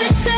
wish that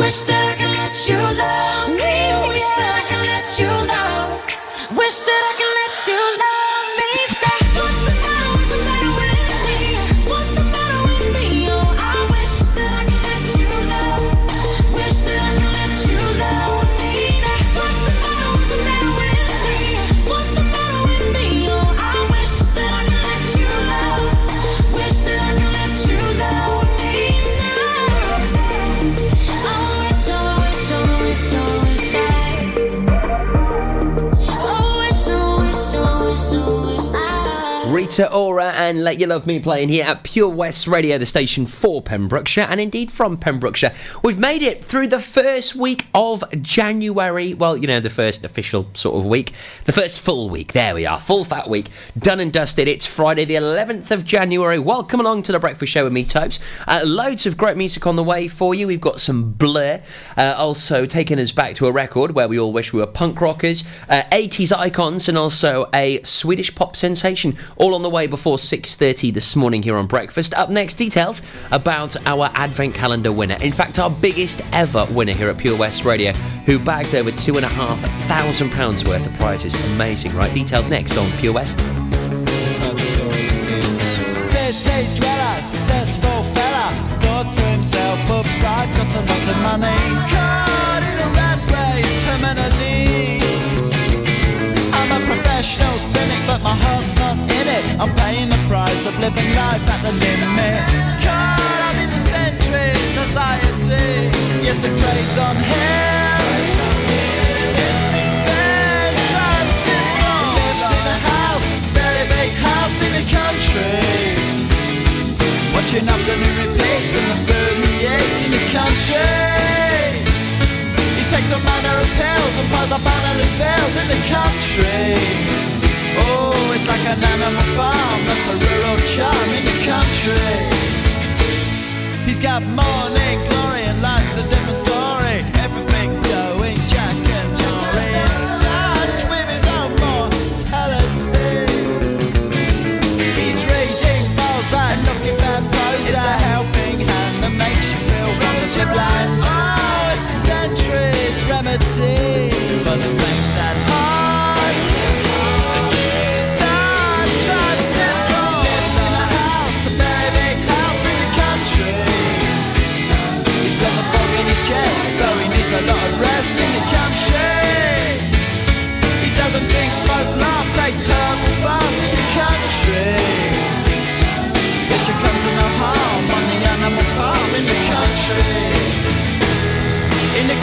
Let You Love Me playing here at Pure West Radio, the station for Pembrokeshire, and indeed from Pembrokeshire. We've made it through the first week of January. Well, you know, the first official sort of week, the first full week. There we are, full fat week. Done and dusted. It's Friday, the 11th of January. Welcome along to the Breakfast Show with me, Topes. Uh, loads of great music on the way for you. We've got some Blur, uh, also taking us back to a record where we all wish we were punk rockers, uh, 80s icons, and also a Swedish pop sensation. All on the way before 6.30 this morning here on Breakfast. Up next, details about our Advent Calendar winner. In fact, our biggest ever winner here at Pure West Radio, who bagged over £2,500 worth of prizes. Amazing, right? Details next on Pure West. City dweller, successful fella, thought to himself, oops, I've got a lot of money. Caught in a rat race, terminally professional cynic, but my heart's not in it. I'm paying the price of living life at the limit. Caught up in the centuries, anxiety. Yes, it plays on him. House, in the country. Watching afternoon repeats and the food he eats in the country of pills and piles up analyst bills in the country. Oh, it's like an animal farm, that's a rural charm in the country. He's got morning glory and life's a different story.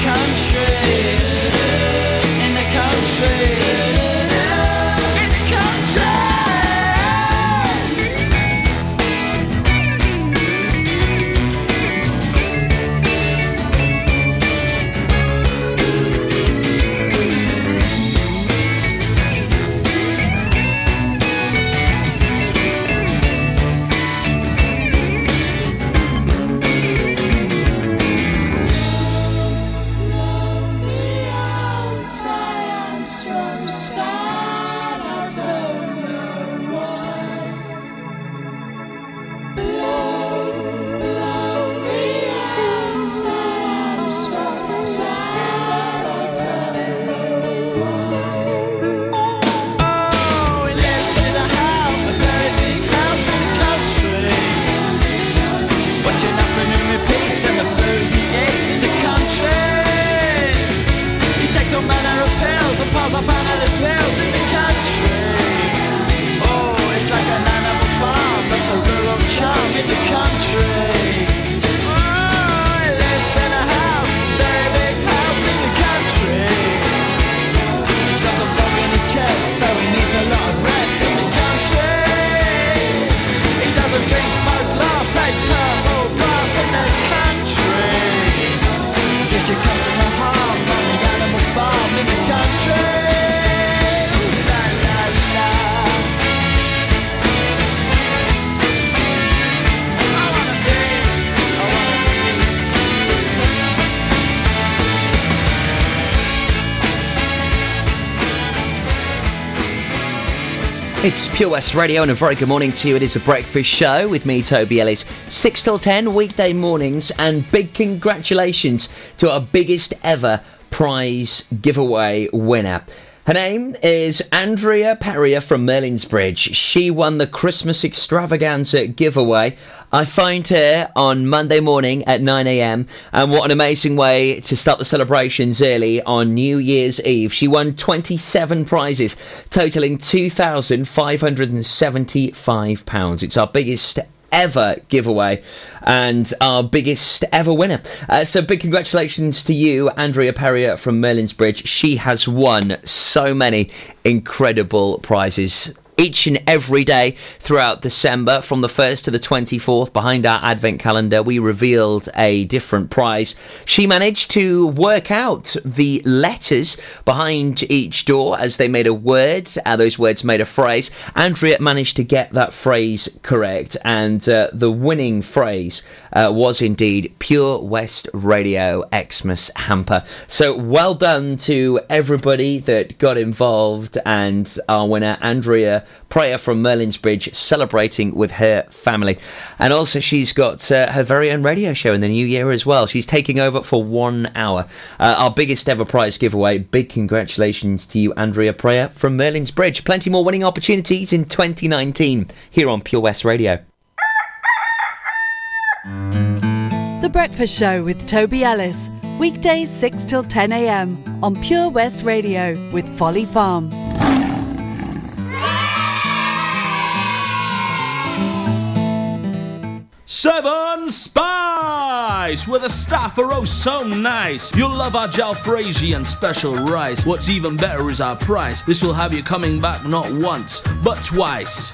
Country, in the country. It's Pure West Radio, and a very good morning to you. It is a breakfast show with me, Toby Ellis, 6 till 10 weekday mornings, and big congratulations to our biggest ever prize giveaway winner. Her name is Andrea Perrier from Merlin's Bridge. She won the Christmas extravaganza giveaway. I find her on Monday morning at 9am, and what an amazing way to start the celebrations early on New Year's Eve. She won 27 prizes, totaling £2,575. It's our biggest ever giveaway and our biggest ever winner. Uh, so big congratulations to you, Andrea Perrier from Merlin's Bridge. She has won so many incredible prizes each and every day throughout December, from the 1st to the 24th, behind our advent calendar, we revealed a different prize. She managed to work out the letters behind each door as they made a word, uh, those words made a phrase. Andrea managed to get that phrase correct, and uh, the winning phrase uh, was indeed Pure West Radio Xmas Hamper. So well done to everybody that got involved, and our winner, Andrea Prayer from Merlin's Bridge, celebrating with her family. And also, she's got uh, her very own radio show in the new year as well. She's taking over for one hour. Uh, our biggest ever prize giveaway. Big congratulations to you, Andrea Prayer from Merlin's Bridge. Plenty more winning opportunities in 2019 here on Pure West Radio. The Breakfast Show with Toby Ellis. Weekdays 6 till 10 a.m. on Pure West Radio with Folly Farm. Seven Spice! The staff are oh so nice. You'll love our jalfrezi and special rice. What's even better is our price. This will have you coming back not once, but twice.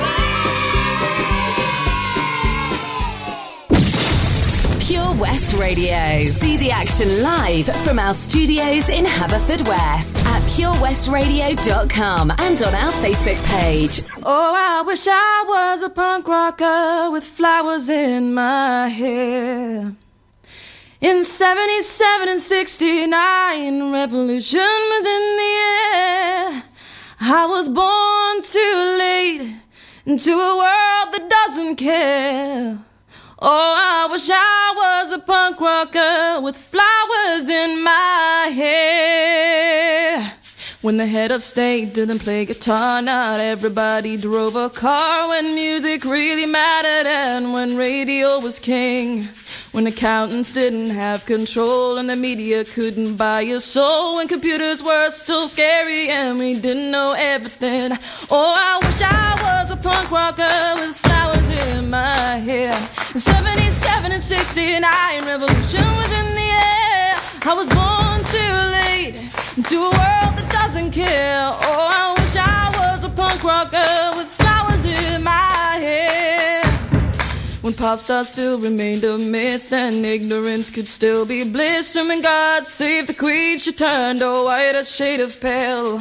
West Radio. See the action live from our studios in Haverfordwest at purewestradio.com and on our Facebook page. Oh, I wish I was a punk rocker with flowers in my hair. In 77 and 69, revolution was in the air. I was born too late into a world that doesn't care. Oh, I wish I was a punk rocker with flowers in my hair. When the head of state didn't play guitar, not everybody drove a car. When music really mattered and when radio was king. When accountants didn't have control and the media couldn't buy your soul. When computers were still scary and we didn't know everything. Oh, I wish I was a punk rocker with flowers in my hair. In 77 and 69, revolution was in the air. I was born too late into a world that doesn't care. Oh, I wish I was a punk rocker with When pop stars still remained a myth and ignorance could still be bliss. And when God saved the queen, she turned a whiter shade of pale.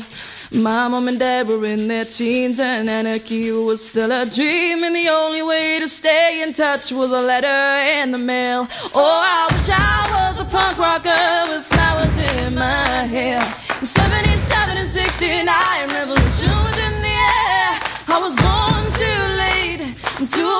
My mom and dad were in their teens, and anarchy was still a dream. And the only way to stay in touch was a letter in the mail. Oh, I wish I was a punk rocker with flowers in my hair. In 77 and 69, revolution was in the air. I was born too late, too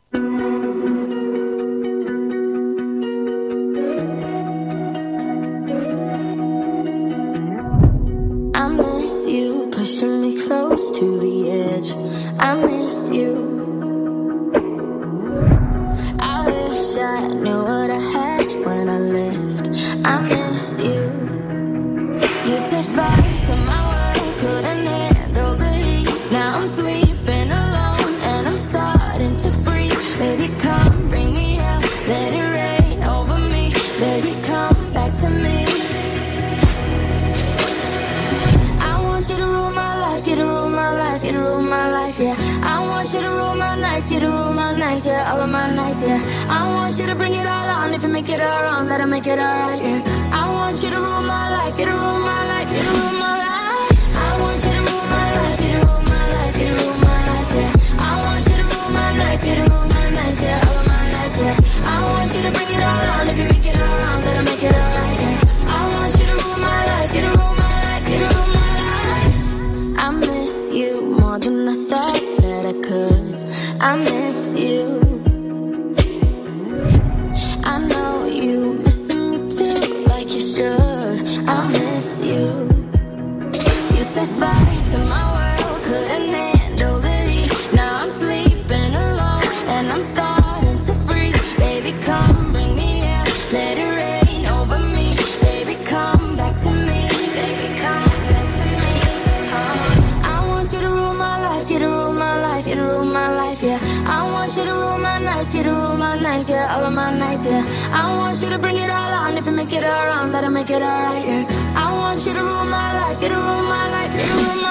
Couldn't handle the heat. Now I'm sleeping alone and I'm starting to freeze. Baby, come bring me let it rain over me. Baby, come back to me. Baby, come back to me. Uh, I want you to rule my life, you to rule my life, you to rule my life, yeah. I want you to rule my nights, you to rule my nights, yeah. All of my nights, yeah. I want you to bring it all on. If you make it all wrong, that'll make it alright, yeah. I want you to rule my life, you to rule my life, you to rule my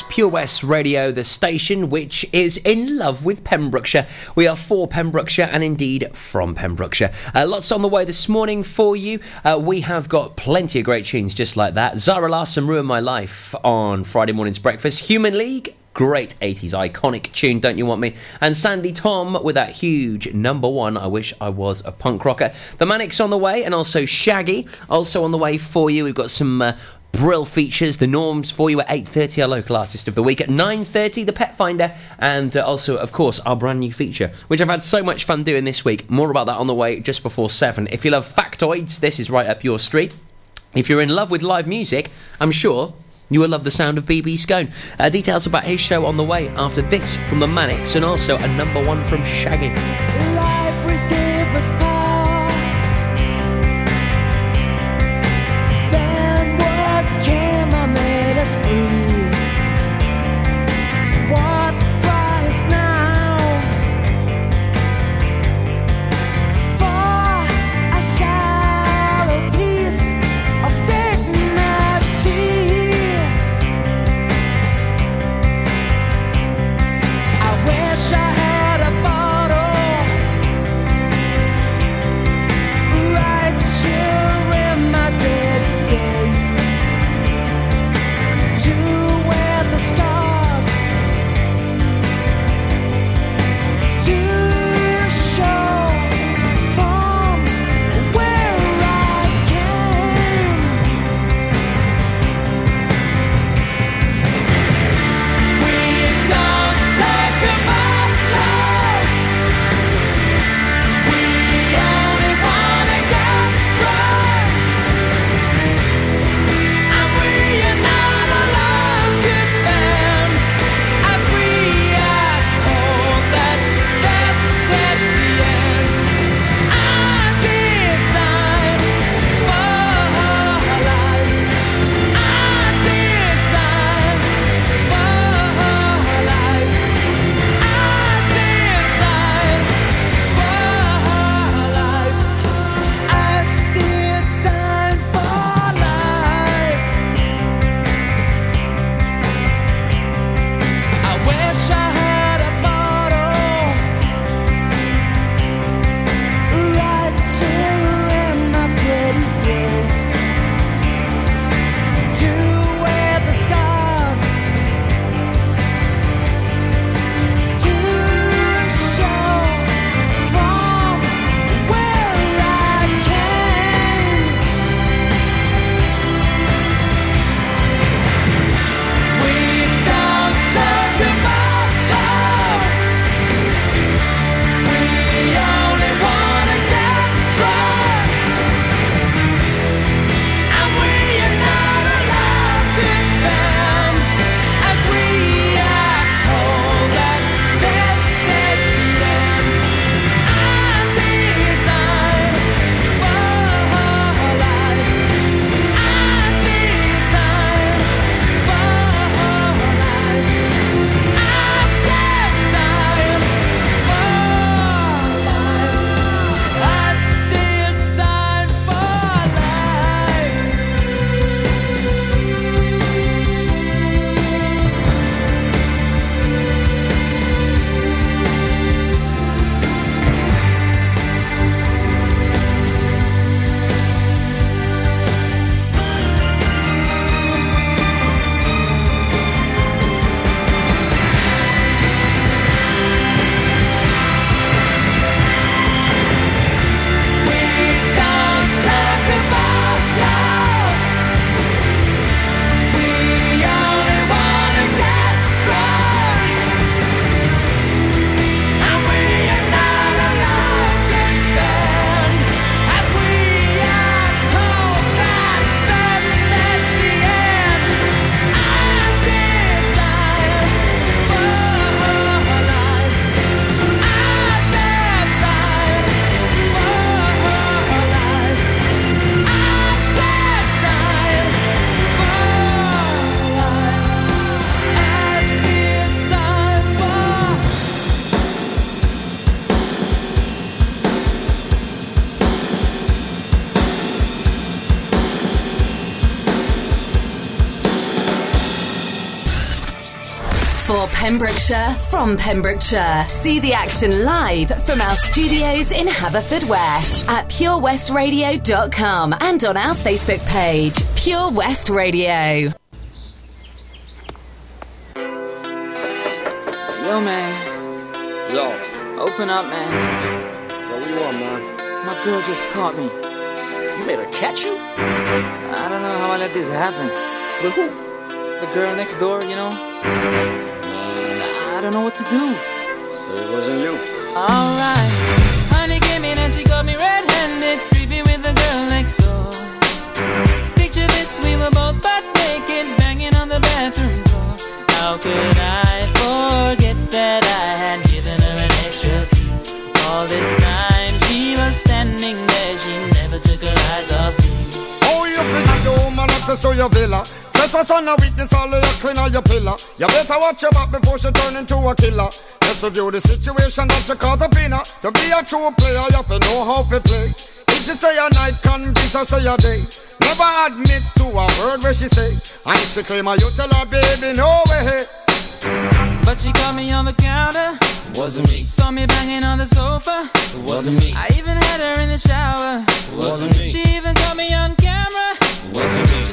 Pure West Radio, the station which is in love with Pembrokeshire. We are for Pembrokeshire and indeed from Pembrokeshire. Uh, lots on the way this morning for you. Uh, we have got plenty of great tunes just like that. Zara Larsson ruined my life on Friday morning's breakfast. Human League. Great 80s iconic tune, Don't You Want Me? And Sandi Thom with that huge number one, I Wish I Was a Punk Rocker. The Manics on the way, and also Shaggy, also on the way for you. We've got some uh, Brill features the norms for you at 8.30 our local artist of the week at 9.30 the pet finder and uh, also of course our brand new feature which i've had so much fun doing this week. More about that on the way just before 7 if you love factoids this is right up your street. If you're in love with live music i'm sure you will love the sound of bb scone. Uh, details about his show on the way after this from the manics and also a number one from shaggy Pembrokeshire from Pembrokeshire. See the action live from our studios in Haverfordwest at purewestradio.com and on our Facebook page, Pure West Radio. Yo, man. Yo, Open up, man. yo, what you want, man? My girl just caught me. You made her catch you? I don't know how I let this happen. With who? The girl next door, you know? I don't know what to do. So it wasn't you. Alright. Honey came in and she got me red-handed, creepy with the girl next door. Picture this, we were both butt naked, banging on the bathroom door. How could I forget that I had given her an extra key? All this time she was standing there, she never took her eyes off me. Oh, you think the woman access to your villa? Trespass on a witness all of your clean on your pillar. You better watch your back before she turn into a killer. Just review the situation that you caught up in her. To be a true player, you have to know how to play. If she say a night, convince her say a day. Never admit to a word where she say. And if she claim her, you tell her, baby, no way. But she caught me on the counter, Wasn't me. saw me banging on the sofa. It wasn't me. I even had her in the shower. It wasn't me. She even caught me on camera. It wasn't me. She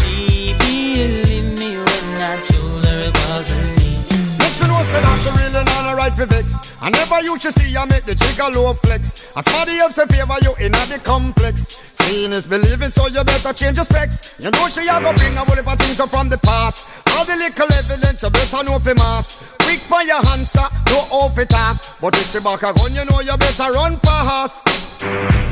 say that you really a right for vex. I never used to see you make the jigger low flex. As somebody else in favor you in the complex. Seeing is believing, so you better change your specs. You know she a go bring a whole heap of things up from the past. All the little evidence you better know for mass. Quick by your answer, no off it talk. But if she back a gun, you know you better run fast.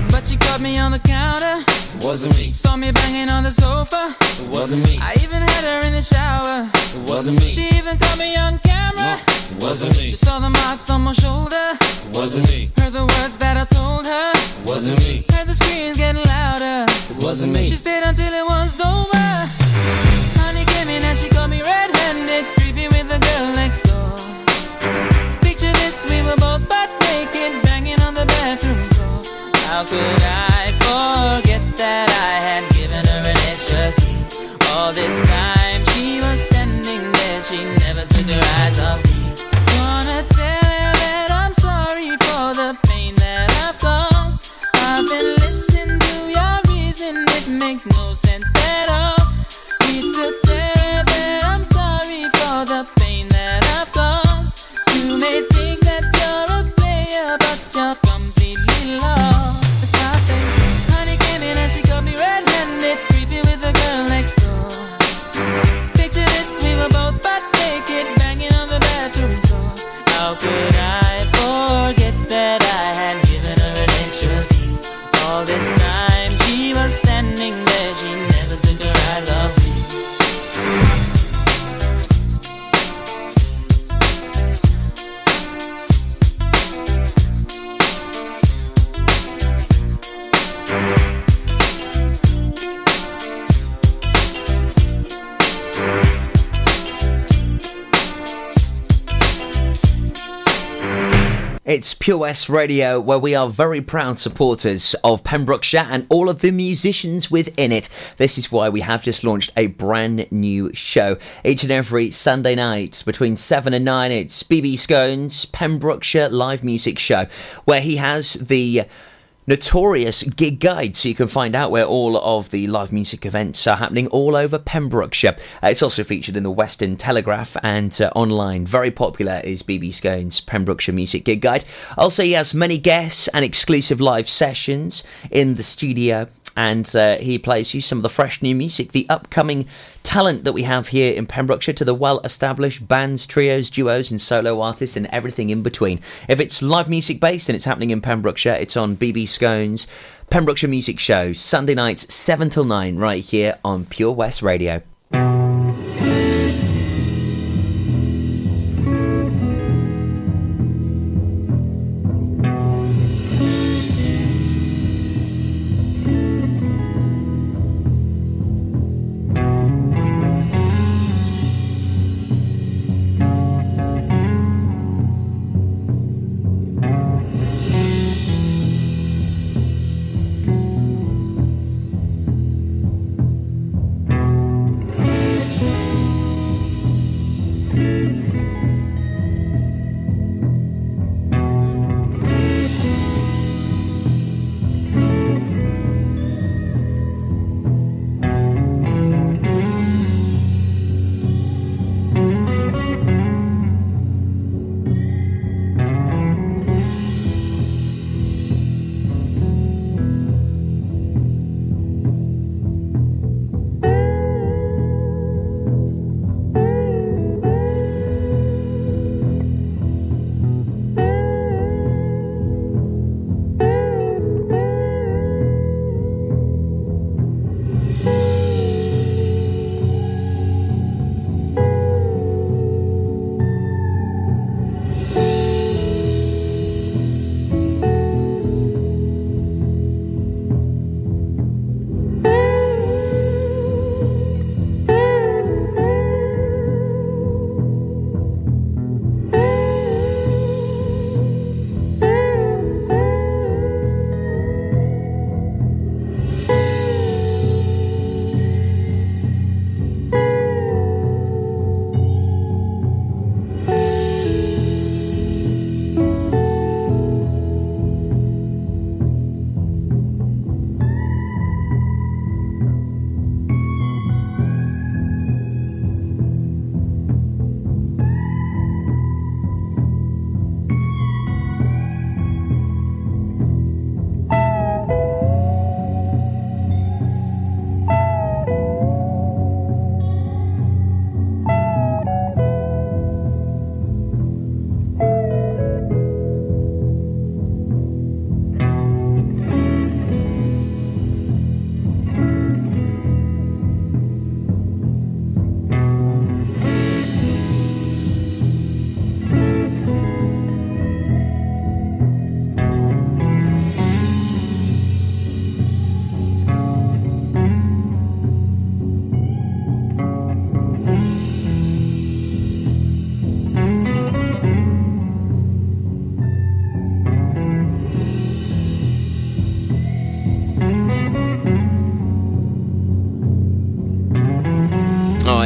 But she caught me on the counter, It wasn't me. saw me banging on the sofa. It wasn't me. I even had her in the shower. It wasn't me. She even caught me on camera. It wasn't me. She saw the marks on my shoulder. Wasn't me. Heard the words that I told her. Wasn't me. Heard the screams getting louder. It wasn't me. She stayed until it was over. Honey came in and she got me red-handed, creepy with the girl next door. Picture this, we were both butt naked, banging on the bathroom door. How could I West Radio, where we are very proud supporters of Pembrokeshire and all of the musicians within it. This is why we have just launched a brand new show. Each and every Sunday night between 7 and 9, it's BB Scones Pembrokeshire Live Music Show, where he has the notorious gig guide so you can find out where all of the live music events are happening all over Pembrokeshire. Uh, it's also featured in the Western Telegraph and uh, online. Very popular is BB Scone's Pembrokeshire Music Gig Guide. Also, he has many guests and exclusive live sessions in the studio. And uh, he plays you some of the fresh new music, the upcoming talent that we have here in Pembrokeshire, to the well established bands, trios, duos, and solo artists, and everything in between. If it's live music based and it's happening in Pembrokeshire, it's on BB Scones Pembrokeshire Music Show, Sunday nights, 7 till 9, right here on Pure West Radio.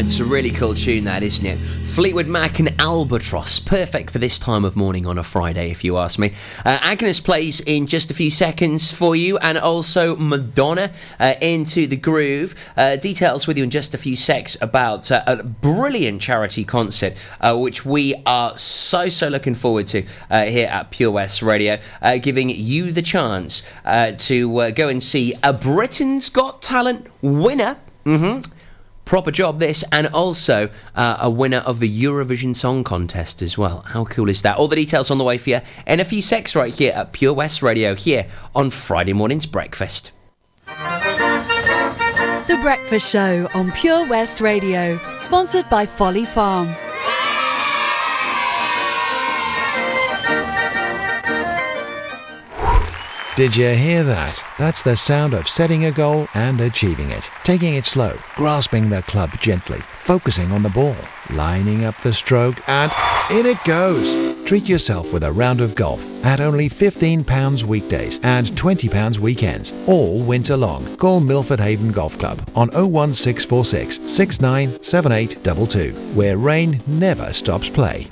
It's a really cool tune, that isn't it? Fleetwood Mac and Albatross, perfect for this time of morning on a Friday, if you ask me. Uh, Agnes plays in just a few seconds for you, and also Madonna uh, into the groove. Uh, details with you in just a few secs about uh, a brilliant charity concert, uh, which we are so so looking forward to uh, here at Pure West Radio, giving you the chance to go and see a Britain's Got Talent winner. hmm proper job this and also uh, a winner of the eurovision song contest as well. How cool is that? All the details on the way for you in a few secs right here at pure west radio here on friday morning's breakfast. The Breakfast Show on Pure West Radio, sponsored by Folly Farm. Did you hear that? That's the sound of setting a goal and achieving it. Taking it slow, grasping the club gently, focusing on the ball, lining up the stroke, and in it goes. Treat yourself with a round of golf at only £15 weekdays and £20 weekends, all winter long. Call Milford Haven Golf Club on 01646 697822, where rain never stops play.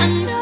I know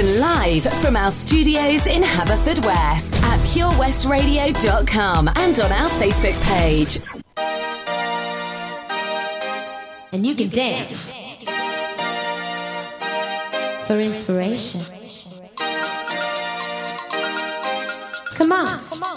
Action live from our studios in Haverfordwest at purewestradio.com and on our Facebook page. And you can dance for inspiration. Come on. I'm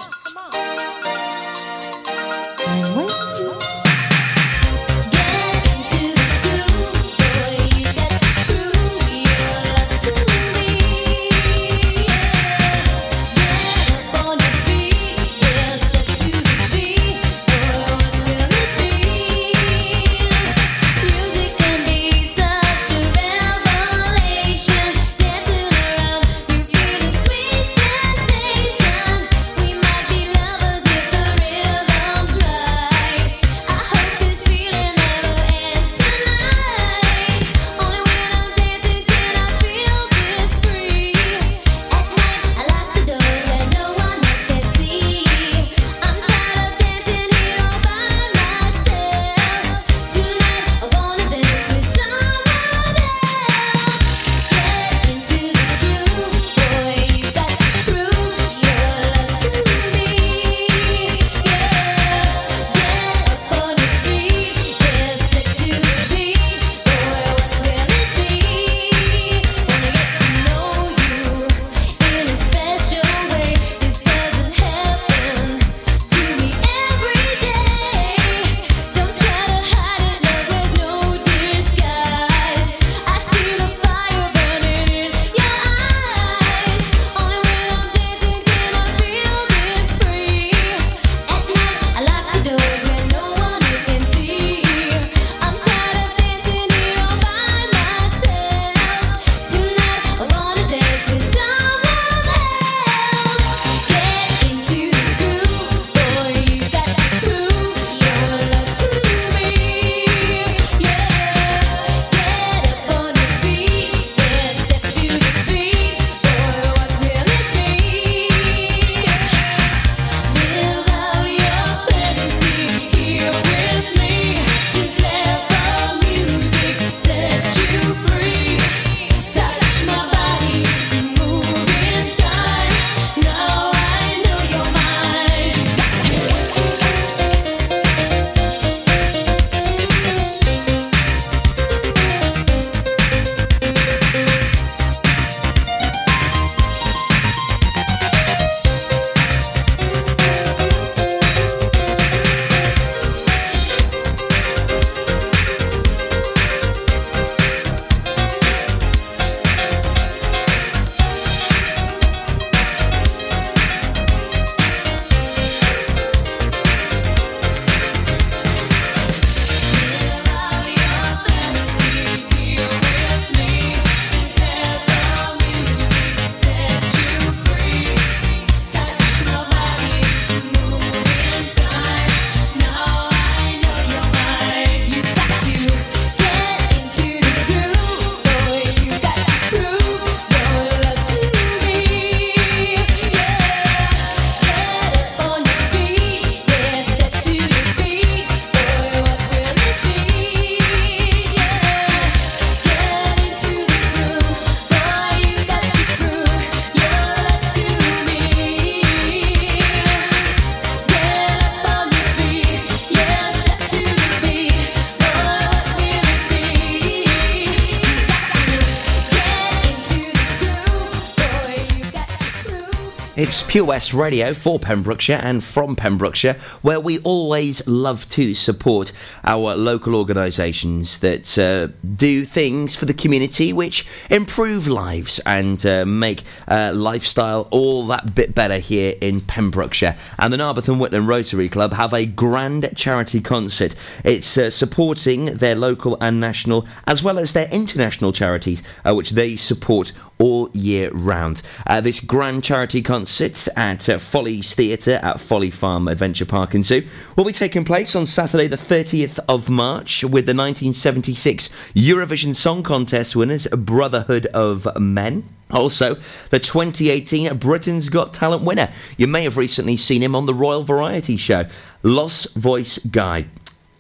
Pure West Radio for Pembrokeshire and from Pembrokeshire, where we always love to support our local organisations that uh, do things for the community which improve lives and uh, make uh, lifestyle all that bit better here in Pembrokeshire. And the Narberth and Whitland Rotary Club have a grand charity concert. It's uh, supporting their local and national, as well as their international charities, uh, which they support all year round. Uh, this grand charity concert at uh, Theatre at Folly Farm Adventure Park and Zoo will be taking place on Saturday, the 30th of March, with the 1976 Eurovision Song Contest winners, Brotherhood of Man. Also, the 2018 Britain's Got Talent winner. You may have recently seen him on the Royal Variety Show, Lost Voice Guy.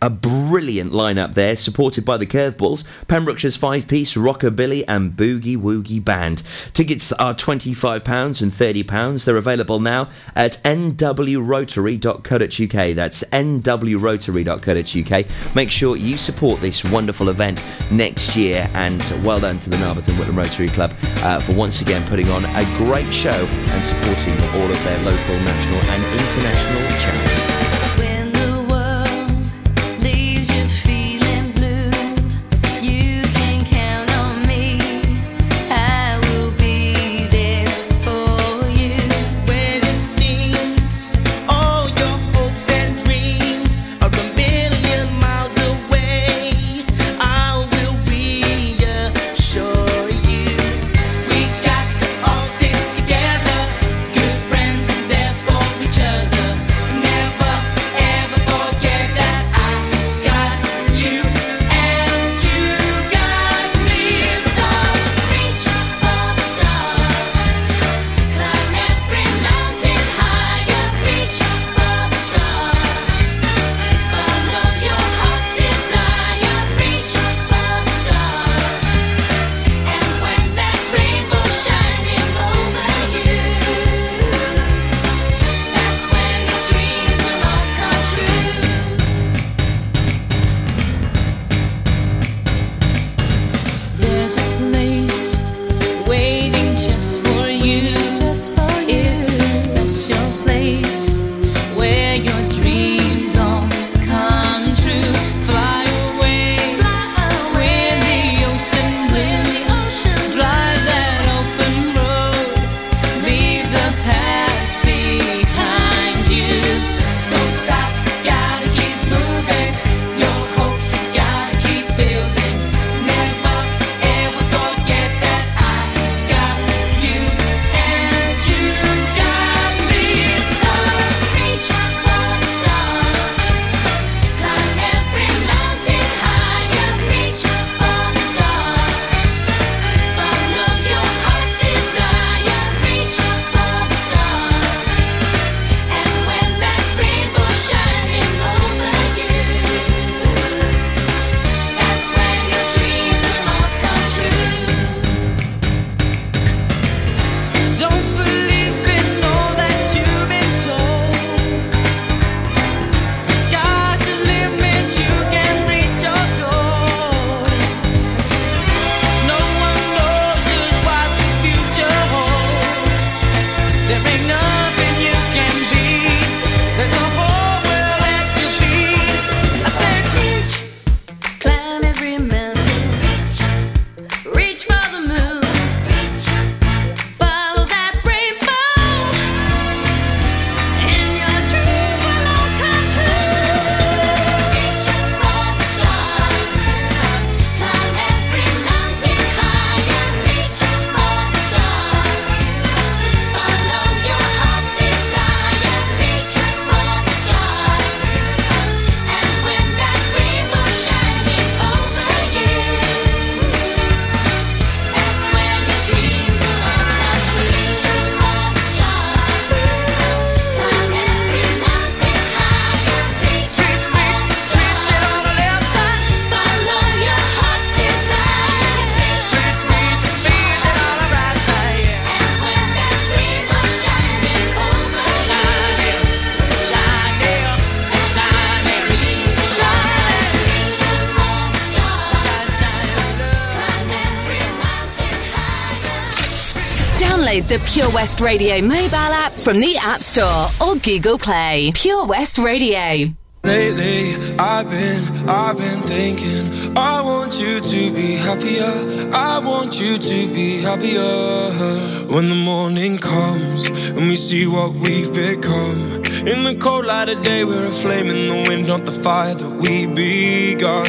A brilliant lineup there, supported by the Curveballs, Pembrokeshire's five piece rockabilly and boogie woogie band. Tickets are £25 and £30. They're available now at nwrotary.co.uk. That's nwrotary.co.uk. Make sure you support this wonderful event next year, and well done to the Narberth and Whitland Rotary Club uh, for once again putting on a great show and supporting all of their local, national, and international charities. The Pure West Radio mobile app from the App Store or Google Play. Pure West Radio. Lately, I've been, I've been thinking. I want you to be happier. I want you to be happier. When the morning comes and we see what we've become. In the cold light of day, we're a flame in the wind, not the fire that we begun.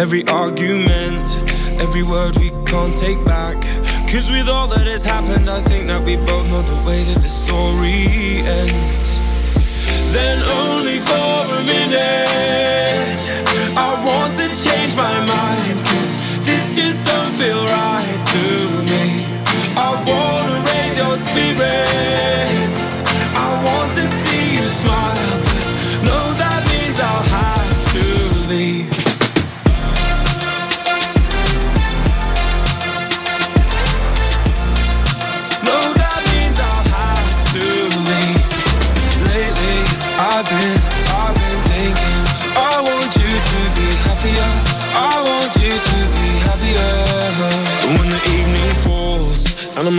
Every argument, every word we can't take back. Cause with all that has happened, I think that we both know the way that the story ends. Then only for a minute I want to change my mind Cause this just don't feel right to me I wanna raise your spirits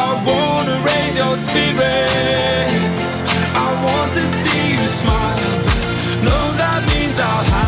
I wanna raise your spirits. I want to see you smile. No, that means I'll have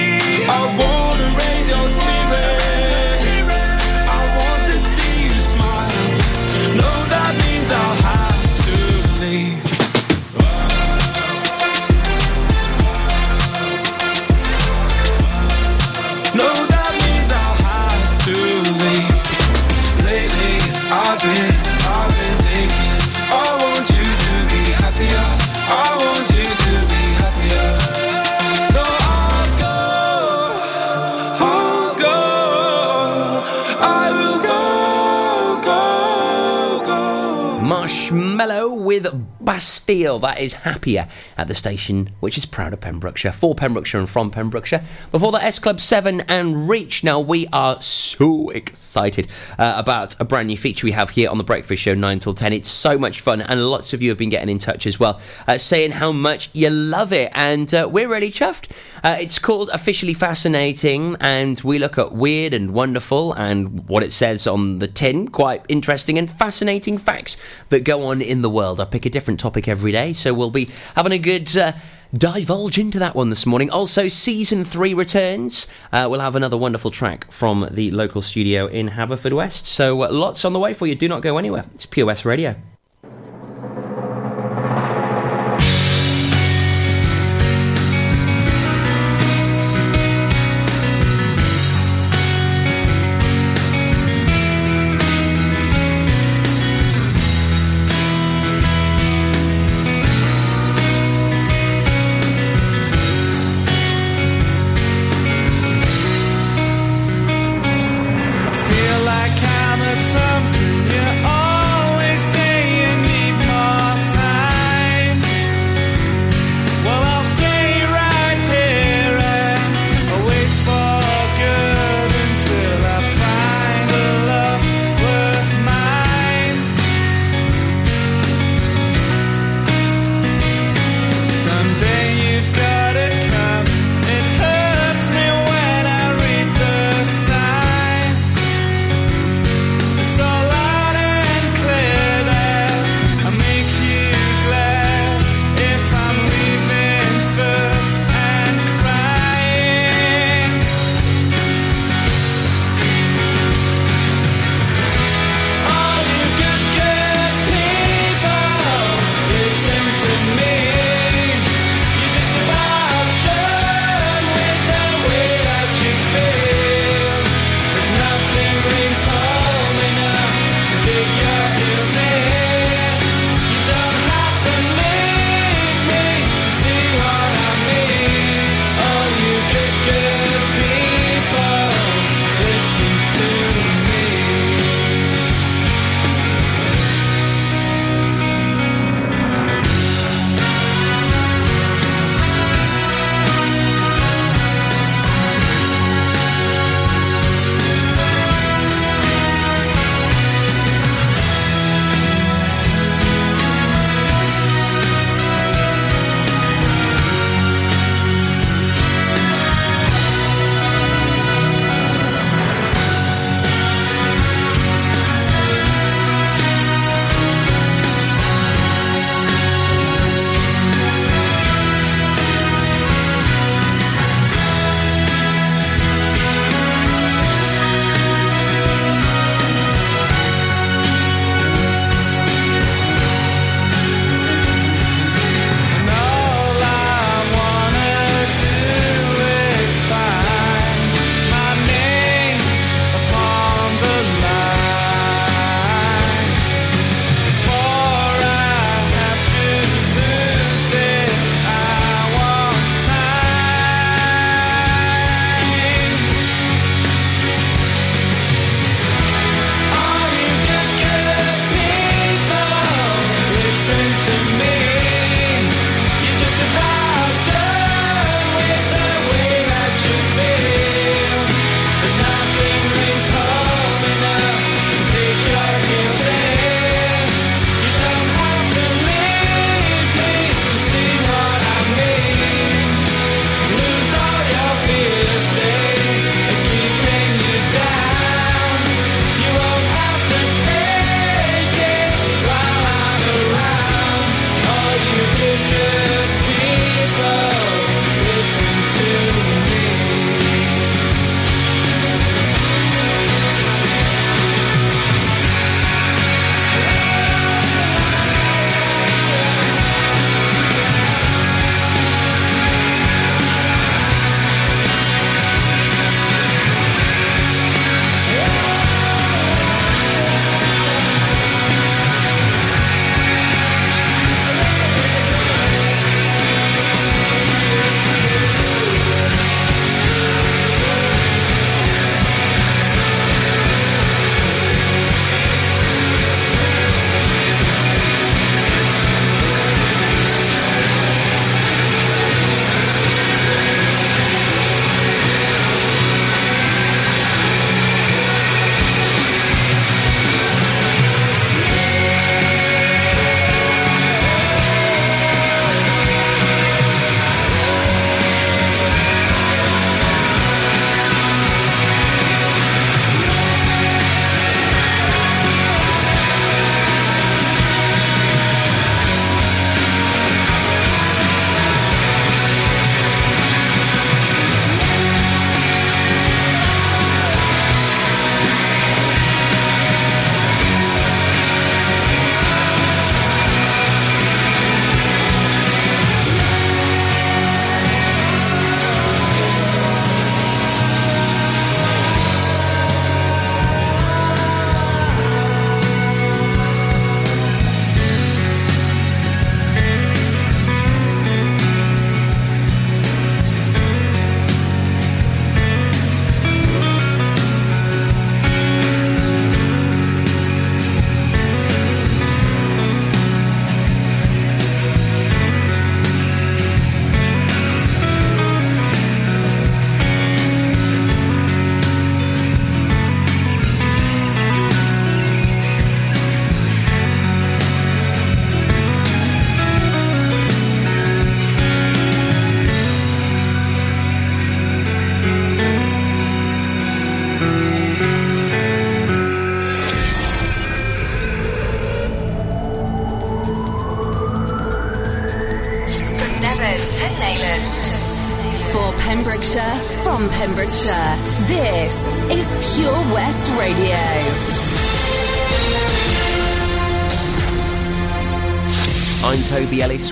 Bastille. That is happier at the station, which is proud of Pembrokeshire, for Pembrokeshire and from Pembrokeshire. Before the S Club 7 and Reach. Now, we are so excited uh, about a brand new feature we have here on The Breakfast Show, 9 till 10. It's so much fun, and lots of you have been getting in touch as well, uh, saying how much you love it, and uh, we're really chuffed. Uh, it's called Officially Fascinating, and we look at weird and wonderful and what it says on the tin, quite interesting and fascinating facts that go on in the world. I pick a different topic every day, so we'll be having a good. Uh, Divulge into that one this morning. Also, season three returns. Uh, we'll have another wonderful track from the local studio in Haverfordwest. So, uh, lots on the way for you. Do not go anywhere. It's POS Radio.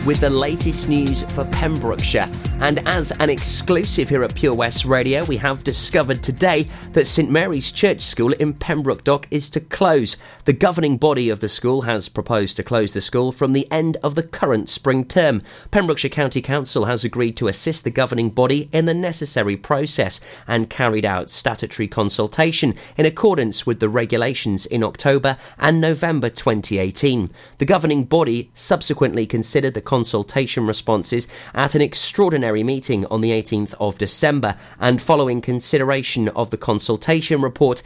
With the latest news for Pembrokeshire. And as an exclusive here at Pure West Radio, we have discovered today that St Mary's Church School in Pembroke Dock is to close. The governing body of the school has proposed to close the school from the end of the current spring term. Pembrokeshire County Council has agreed to assist the governing body in the necessary process and carried out statutory consultation in accordance with the regulations in October and November 2018. The governing body subsequently considered the consultation responses at an extraordinary meeting on the 18th of December and following consideration of the consultation report